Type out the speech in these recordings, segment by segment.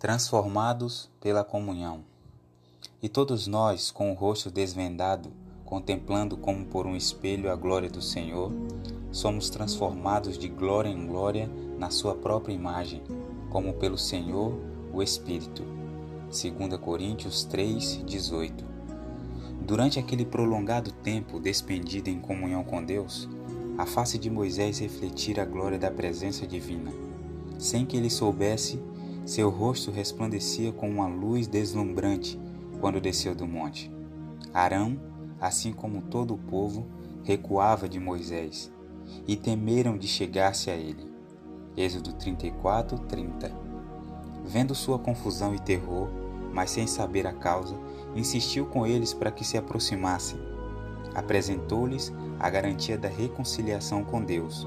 transformados pela comunhão. E todos nós, com o rosto desvendado, contemplando como por um espelho a glória do Senhor, somos transformados de glória em glória na Sua própria imagem, como pelo Senhor, o Espírito. 2 Coríntios 3, 18. Durante aquele prolongado tempo despendido em comunhão com Deus, a face de Moisés refletira a glória da presença divina. Sem que ele soubesse, seu rosto resplandecia com uma luz deslumbrante quando desceu do monte. Arão, assim como todo o povo, recuava de Moisés e temeram de chegar-se a ele. Êxodo 34, 30. Vendo sua confusão e terror, mas sem saber a causa, insistiu com eles para que se aproximassem. Apresentou-lhes a garantia da reconciliação com Deus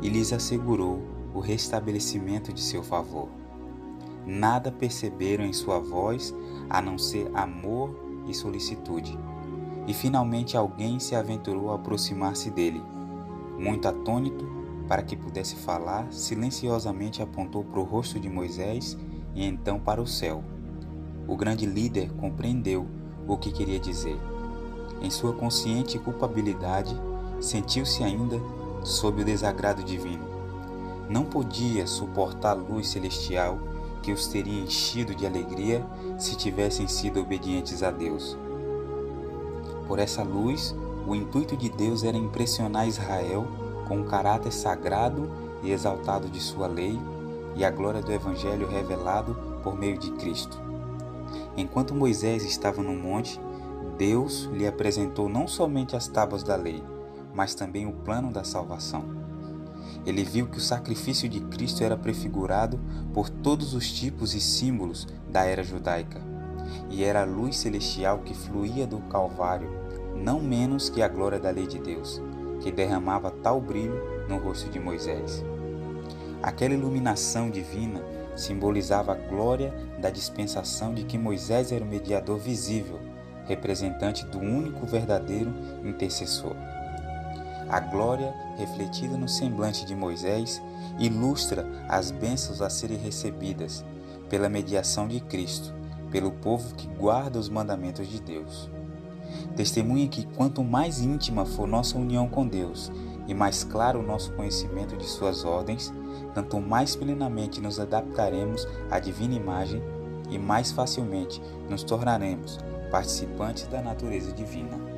e lhes assegurou o restabelecimento de seu favor nada perceberam em sua voz a não ser amor e solicitude. E finalmente alguém se aventurou a aproximar-se dele. Muito atônito, para que pudesse falar, silenciosamente apontou para o rosto de Moisés e então para o céu. O grande líder compreendeu o que queria dizer. Em sua consciente culpabilidade, sentiu-se ainda sob o desagrado divino. Não podia suportar a luz celestial que os teria enchido de alegria se tivessem sido obedientes a Deus. Por essa luz, o intuito de Deus era impressionar Israel com o caráter sagrado e exaltado de sua lei e a glória do Evangelho revelado por meio de Cristo. Enquanto Moisés estava no monte, Deus lhe apresentou não somente as tábuas da lei, mas também o plano da salvação. Ele viu que o sacrifício de Cristo era prefigurado por todos os tipos e símbolos da era judaica, e era a luz celestial que fluía do Calvário, não menos que a glória da lei de Deus, que derramava tal brilho no rosto de Moisés. Aquela iluminação divina simbolizava a glória da dispensação de que Moisés era o mediador visível, representante do único verdadeiro intercessor. A glória refletida no semblante de Moisés ilustra as bênçãos a serem recebidas pela mediação de Cristo, pelo povo que guarda os mandamentos de Deus. Testemunha que quanto mais íntima for nossa união com Deus e mais claro o nosso conhecimento de suas ordens, tanto mais plenamente nos adaptaremos à divina imagem e mais facilmente nos tornaremos participantes da natureza divina.